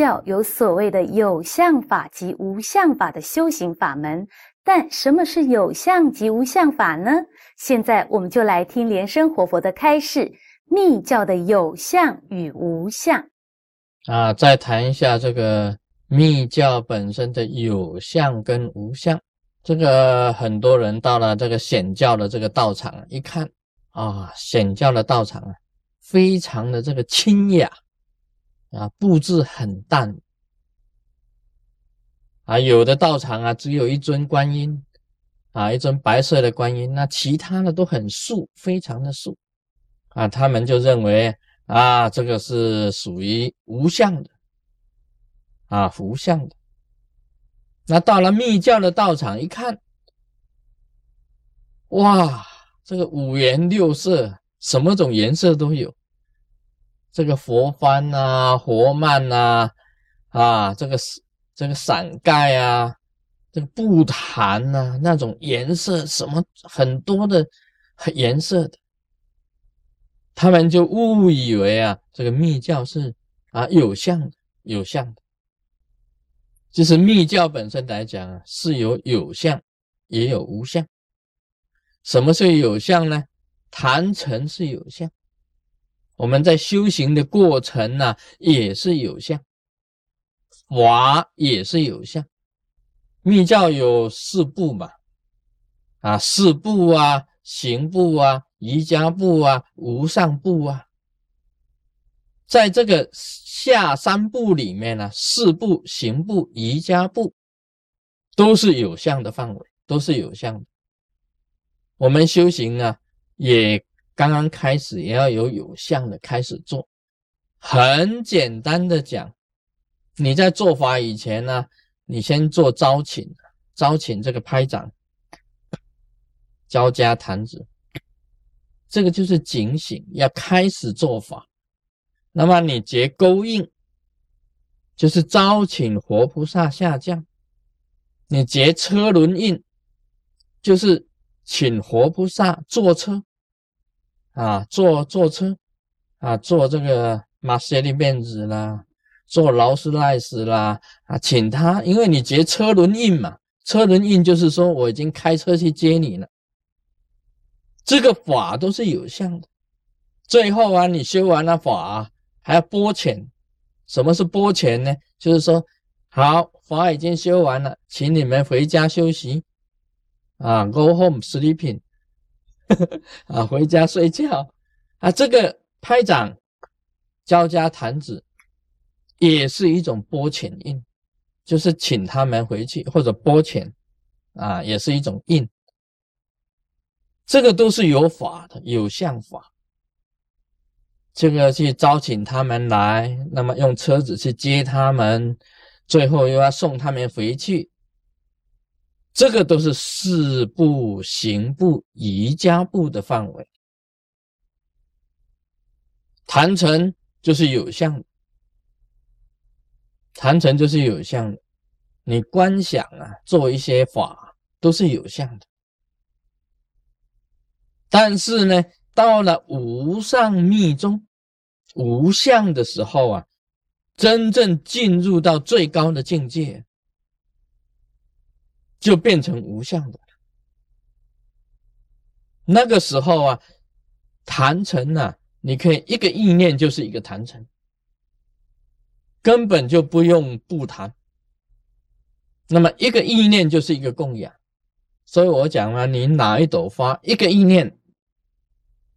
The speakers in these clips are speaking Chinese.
教有所谓的有相法及无相法的修行法门，但什么是有相及无相法呢？现在我们就来听莲生活佛的开示：密教的有相与无相。啊，再谈一下这个密教本身的有相跟无相。这个很多人到了这个显教的这个道场一看啊，显教的道场啊，非常的这个清雅。啊，布置很淡啊，有的道场啊，只有一尊观音啊，一尊白色的观音，那其他的都很素，非常的素啊，他们就认为啊，这个是属于无相的啊，无相的。那到了密教的道场一看，哇，这个五颜六色，什么种颜色都有。这个佛幡呐，佛幔呐，啊，这个这个伞盖啊，这个布坛呐，那种颜色什么很多的颜色的，他们就误以为啊，这个密教是啊有相的，有相的。就是密教本身来讲啊，是有有相，也有无相。什么是有相呢？坛城是有相。我们在修行的过程呢，也是有相，法也是有相。密教有四部嘛，啊，四部啊，行部啊，瑜伽部啊，无上部啊。在这个下三部里面呢，四部、行部、瑜伽部都是有相的范围，都是有相的。我们修行啊，也。刚刚开始也要有有相的开始做，很简单的讲，你在做法以前呢，你先做招请，招请这个拍掌，交加弹指，这个就是警醒，要开始做法。那么你结勾印，就是招请活菩萨下降；你结车轮印，就是请活菩萨坐车。啊，坐坐车，啊，坐这个马塞利便子啦，坐劳斯莱斯啦，啊，请他，因为你结车轮印嘛，车轮印就是说我已经开车去接你了，这个法都是有相的。最后啊，你修完了法，还要拨钱。什么是拨钱呢？就是说，好，法已经修完了，请你们回家休息。啊，Go home sleeping。啊，回家睡觉啊！这个拍掌、交加弹指，也是一种拨钱印，就是请他们回去或者拨钱啊，也是一种印。这个都是有法的，有相法。这个去招请他们来，那么用车子去接他们，最后又要送他们回去。这个都是四部、行部、瑜伽部的范围，坛城就是有相，坛城就是有相。你观想啊，做一些法都是有相的，但是呢，到了无上密宗、无相的时候啊，真正进入到最高的境界。就变成无相的了。那个时候啊，坛城呢，你可以一个意念就是一个坛城，根本就不用布坛。那么一个意念就是一个供养，所以我讲了，你哪一朵花，一个意念，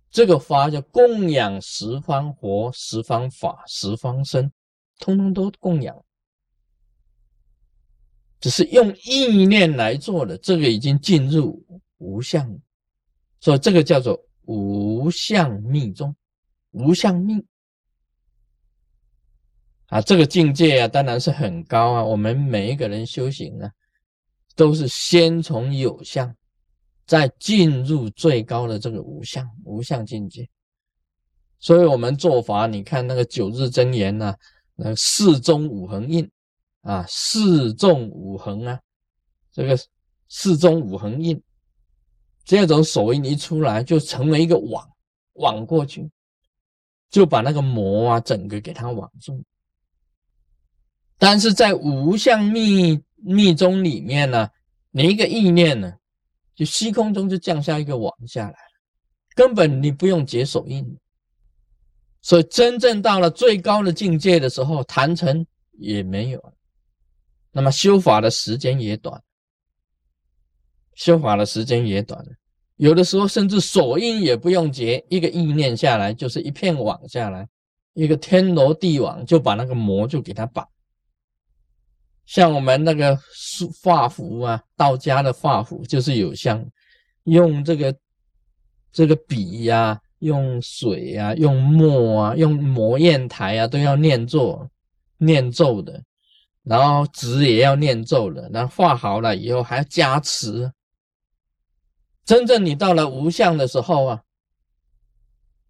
这个花就供养十方佛、十方法、十方身，通通都供养。只是用意念来做的，这个已经进入无相，所以这个叫做无相密宗，无相密啊，这个境界啊，当然是很高啊。我们每一个人修行呢，都是先从有相，再进入最高的这个无相无相境界。所以，我们做法，你看那个九日真言呐，那四中五横印。啊，四纵五横啊，这个四中五横印，这种手印一出来，就成为一个网，网过去，就把那个魔啊整个给它网住。但是在无相密密宗里面呢，你一个意念呢，就虚空中就降下一个网下来，根本你不用解手印。所以真正到了最高的境界的时候，坛城也没有，那么修法的时间也短，修法的时间也短。有的时候甚至锁印也不用结，一个意念下来就是一片网下来，一个天罗地网就把那个魔就给他绑。像我们那个画符啊，道家的画符就是有像用这个这个笔呀。用水啊，用墨啊，用磨砚台啊，都要念咒、念咒的。然后纸也要念咒了。然后画好了以后还要加持。真正你到了无相的时候啊，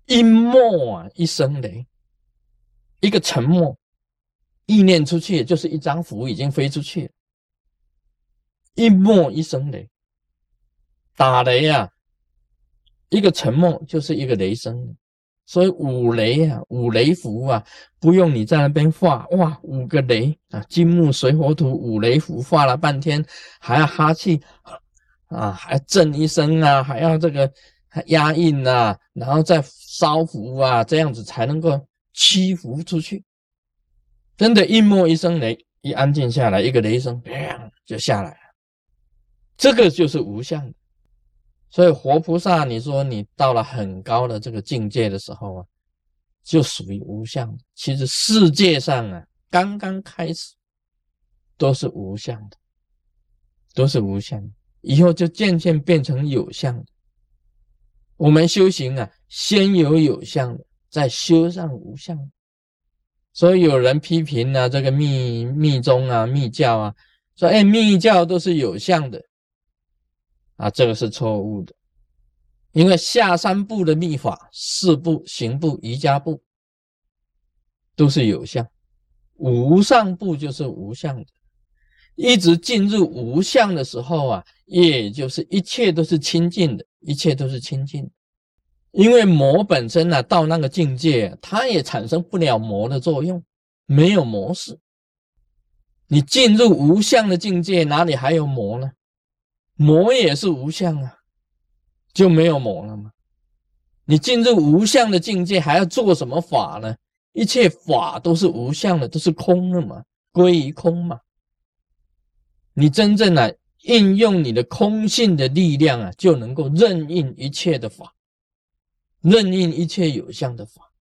一默啊，一声雷，一个沉默，意念出去就是一张符已经飞出去了。一默一声雷，打雷呀。一个沉默就是一个雷声，所以五雷啊，五雷符啊，不用你在那边画哇，五个雷啊，金木水火土五雷符画了半天，还要哈气啊，还震一声啊，还要这个压印啊，然后再烧符啊，这样子才能够祈福出去。真的，一摸一声雷，一安静下来，一个雷声，砰就下来了，这个就是无相的。所以活菩萨，你说你到了很高的这个境界的时候啊，就属于无相。其实世界上啊，刚刚开始都是无相的，都是无相，以后就渐渐变成有相的。我们修行啊，先有有相的，再修上无相。所以有人批评呢，这个密密宗啊、密教啊，说哎，密教都是有相的。啊，这个是错误的，因为下三部的密法，四部、行部、瑜伽部都是有相，无上部就是无相的。一直进入无相的时候啊，也就是一切都是清净的，一切都是清净的。因为魔本身呢，到那个境界，它也产生不了魔的作用，没有魔事。你进入无相的境界，哪里还有魔呢？魔也是无相啊，就没有魔了吗？你进入无相的境界，还要做什么法呢？一切法都是无相的，都是空的嘛，归于空嘛。你真正的应用你的空性的力量啊，就能够任应一切的法，任应一切有相的法。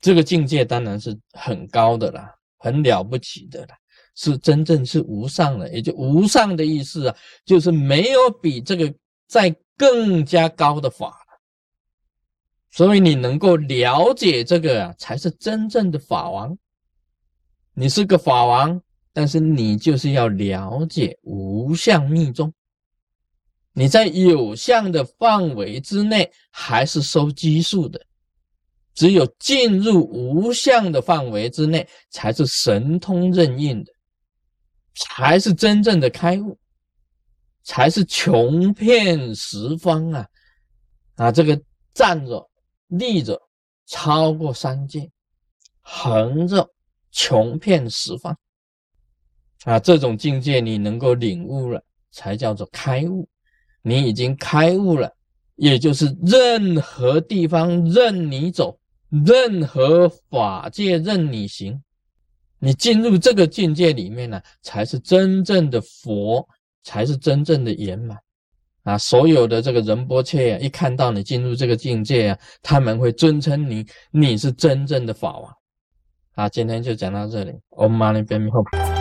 这个境界当然是很高的啦，很了不起的啦。是真正是无上的，也就无上的意思啊，就是没有比这个再更加高的法了。所以你能够了解这个啊，才是真正的法王。你是个法王，但是你就是要了解无相密宗。你在有相的范围之内，还是收基数的。只有进入无相的范围之内，才是神通任运的。才是真正的开悟，才是穷遍十方啊！啊，这个站着、立着，超过三界，横着，穷遍十方啊！这种境界你能够领悟了，才叫做开悟。你已经开悟了，也就是任何地方任你走，任何法界任你行。你进入这个境界里面呢，才是真正的佛，才是真正的圆满啊！所有的这个仁波切一看到你进入这个境界啊，他们会尊称你，你是真正的法王。啊，今天就讲到这里，Om Mani Padme Hum。